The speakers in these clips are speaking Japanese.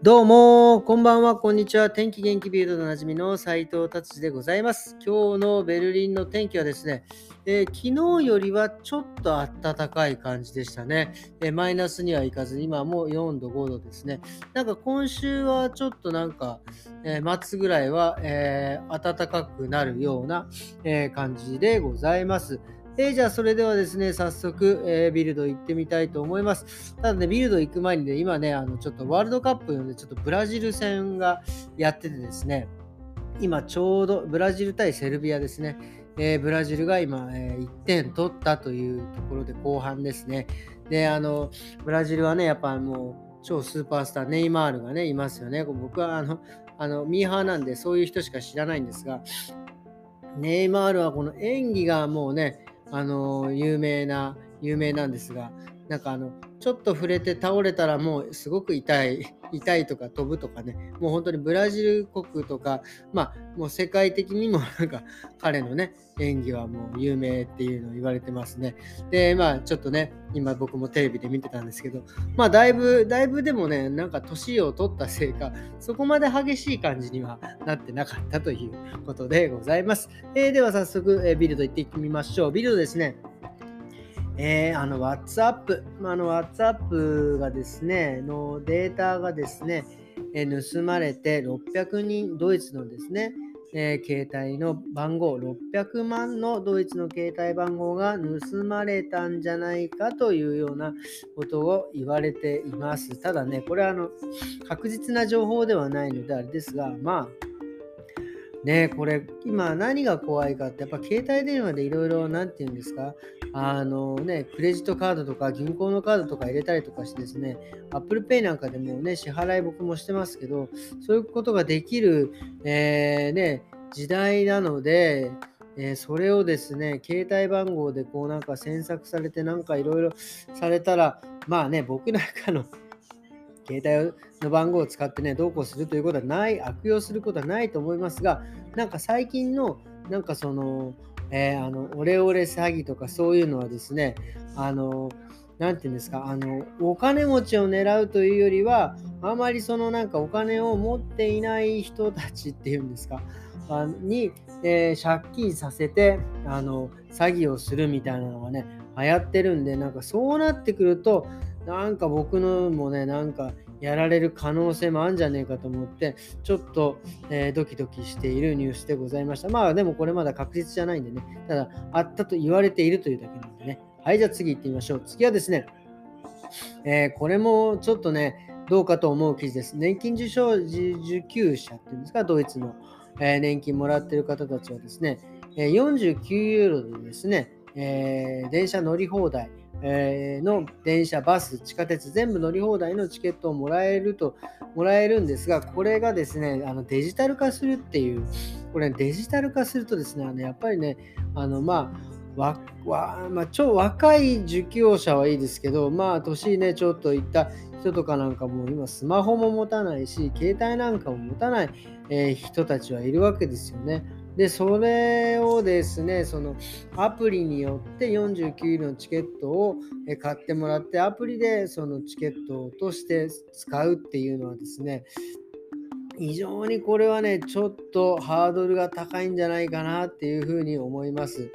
どうも、こんばんは、こんにちは。天気元気ビルドでおなじみの斉藤達治でございます。今日のベルリンの天気はですね、えー、昨日よりはちょっと暖かい感じでしたね、えー、マイナスにはいかず、今もう4度、5度ですね。なんか今週はちょっとなんか、えー、末ぐらいは、え暖かくなるような、え感じでございます。えー、じゃあそれではですね、早速、えー、ビルド行ってみたいと思います。ただね、ビルド行く前にね、今ね、あのちょっとワールドカップのね、ちょっとブラジル戦がやっててですね、今ちょうどブラジル対セルビアですね、えー、ブラジルが今、え1点取ったというところで後半ですね。で、あの、ブラジルはね、やっぱもう超スーパースター、ネイマールがね、いますよね。僕はあの、あのミーハーなんでそういう人しか知らないんですが、ネイマールはこの演技がもうね、あの有名な有名なんですがなんかあのちょっと触れて倒れたらもうすごく痛い痛いとか飛ぶとかね。もう本当にブラジル国とかまあもう世界的にもなんか彼のね演技はもう有名っていうのを言われてますね。でまあちょっとね今僕もテレビで見てたんですけどまあだいぶだいぶでもねなんか年を取ったせいかそこまで激しい感じにはなってなかったということでございます、えー、では早速、えー、ビルド行ってみましょう。ビルドですね。えー、あの、WhatsApp、あの、WhatsApp がですね、のデータがですね、え、盗まれて600人、ドイツのですね、えー、携帯の番号、600万のドイツの携帯番号が盗まれたんじゃないかというようなことを言われています。ただね、これはあの確実な情報ではないのであれですが、まあ、ねこれ今何が怖いかってやっぱ携帯電話でいろいろ何て言うんですか？あのねクレジットカードとか銀行のカードとか入れたりとかしてですね Apple Pay なんかでもね支払い僕もしてますけどそういうことができる、えー、ね時代なのでえー、それをですね、携帯番号でこうなんか詮索されてなんかいろいろされたら、まあね、僕なんかの携帯の番号を使ってね、どうこうするということはない、悪用することはないと思いますが、なんか最近の、なんかその、えー、あの、オレオレ詐欺とかそういうのはですね、あの、なんていうんですか、あの、お金持ちを狙うというよりは、あまりそのなんかお金を持っていない人たちっていうんですか、あに、えー、借金させて、あの、詐欺をするみたいなのがね、流行ってるんで、なんかそうなってくると、なんか僕のもね、なんかやられる可能性もあるんじゃねえかと思って、ちょっと、えー、ドキドキしているニュースでございました。まあでもこれまだ確実じゃないんでね、ただあったと言われているというだけなんでね。はい、じゃあ次行ってみましょう。次はですね、えー、これもちょっとね、どうかと思う記事です。年金受賞受給者っていうんですか、ドイツの、えー、年金もらってる方たちはですね、え49ユーロでですね、え電車乗り放題、えの電車、バス、地下鉄、全部乗り放題のチケットをもらえると、もらえるんですが、これがですね、あのデジタル化するっていう、これデジタル化するとですね、あのやっぱりね、あのまあ、わわまあ、超若い受給者はいいですけど、まあ、年ね、ちょっといった人とかなんかも今、スマホも持たないし、携帯なんかも持たない、えー、人たちはいるわけですよね。で、それをですね、そのアプリによって49ユーロのチケットを買ってもらって、アプリでそのチケットとして使うっていうのはですね、非常にこれはね、ちょっとハードルが高いんじゃないかなっていうふうに思います。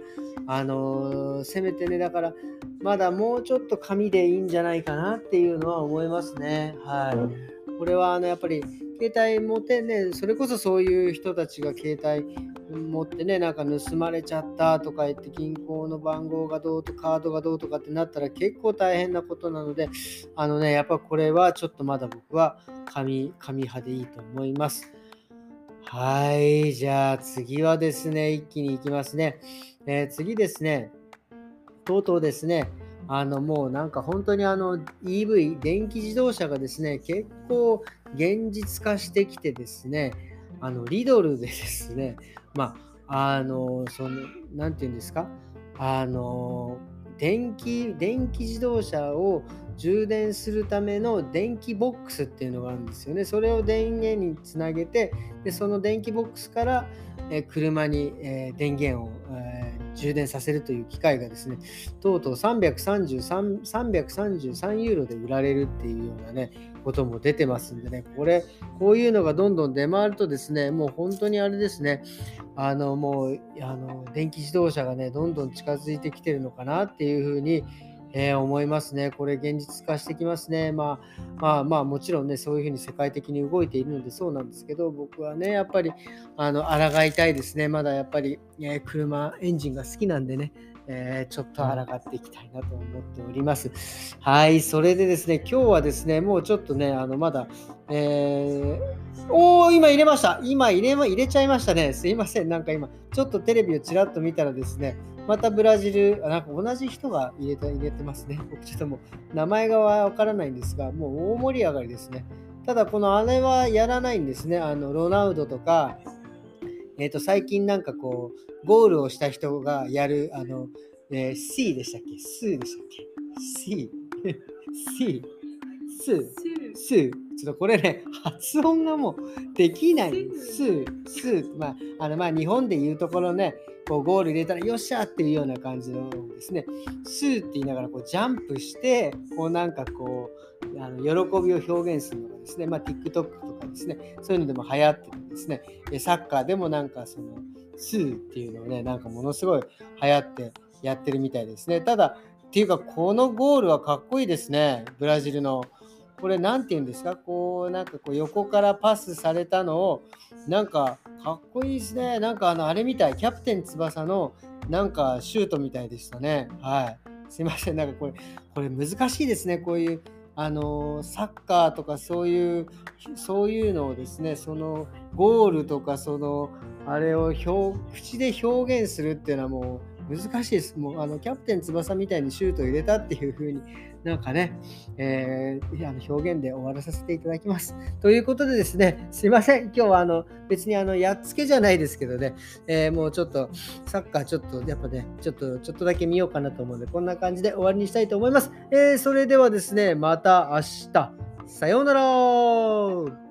あのー、せめてね、だから、まだもうちょっと紙でいいんじゃないかなっていうのは思いますね。はい。これはあのやっぱり携帯持ってね、それこそそういう人たちが携帯持ってね、なんか盗まれちゃったとか言って、銀行の番号がどうとカードがどうとかってなったら結構大変なことなので、あのね、やっぱこれはちょっとまだ僕は紙紙派でいいと思います。はい、じゃあ次はですね、一気に行きますね。えー、次ですね、とうとうですね、あのもうなんか本当にあの EV、電気自動車がですね、結構現実化してきてですね、あのリドルでですね、まあ、あの、その、なんていうんですか、あの、電気、電気自動車を充電するための電気ボックスっていうのがあるんですよね。それを電源につなげて、でその電気ボックスから、え車に、え電源を、え充電させるという機械がですね、とうとう333 333ユーロで売られるっていうようなね、ことも出てますんでね、これ、こういうのがどんどん出回るとですね、もう本当にあれですね、あのもうあの電気自動車がね、どんどん近づいてきてるのかなっていうふうに、えー、思いますね。これ現実化してきますね。まあまあまあもちろんね、そういうふうに世界的に動いているのでそうなんですけど、僕はね、やっぱりあの抗いたいですね。まだやっぱり、えー、車、エンジンが好きなんでね、えー、ちょっと抗っていきたいなと思っております。はい、それでですね、今日はですね、もうちょっとね、あのまだ、えー、おー、今入れました。今入れ,、ま、入れちゃいましたね。すいません。なんか今、ちょっとテレビをちらっと見たらですね、またブラジル、なんか同じ人が入れて入れてますね。僕ちょっともう名前がわからないんですが、もう大盛り上がりですね。ただ、このあれはやらないんですね。あのロナウドとか、えっ、ー、と、最近なんかこう、ゴールをした人がやる、あの、えー、C でしたっけ？スーでしたっけ ?C。C。スー。スー。ちょっとこれね、発音がもうできない。スー。スー。まあ、あの、まあ、日本で言うところね、こうゴール入れたらよっしゃっていうような感じのですね、スーって言いながらこうジャンプして、こうなんかこう、あの喜びを表現するのがですね、まあ、TikTok とかですね、そういうのでも流行ってるんですね。サッカーでもなんかその、スーっていうのをね、なんかものすごい流行ってやってるみたいですね。ただ、っていうか、このゴールはかっこいいですね、ブラジルの。これ何て言うんですか？こうなんかこう横からパスされたのをなんかかっこいいですね。なんかあのあれみたい。キャプテン翼のなんかシュートみたいでしたね。はい。すいません。なんかこれ、これ難しいですね。こういうあのサッカーとかそういうそういうのをですねそのゴールとかそのあれを表口で表現するっていうのはもう難しいです。もうあのキャプテン翼みたいにシュートを入れたっていう風になんかね、えー、あの表現で終わらさせていただきます。ということでですね、すいません。今日はあの別にあのやっつけじゃないですけどね、えー、もうちょっとサッカーちょっとやっぱね、ちょっとちょっとだけ見ようかなと思うので、こんな感じで終わりにしたいと思います。えー、それではですね、また明日。さようなら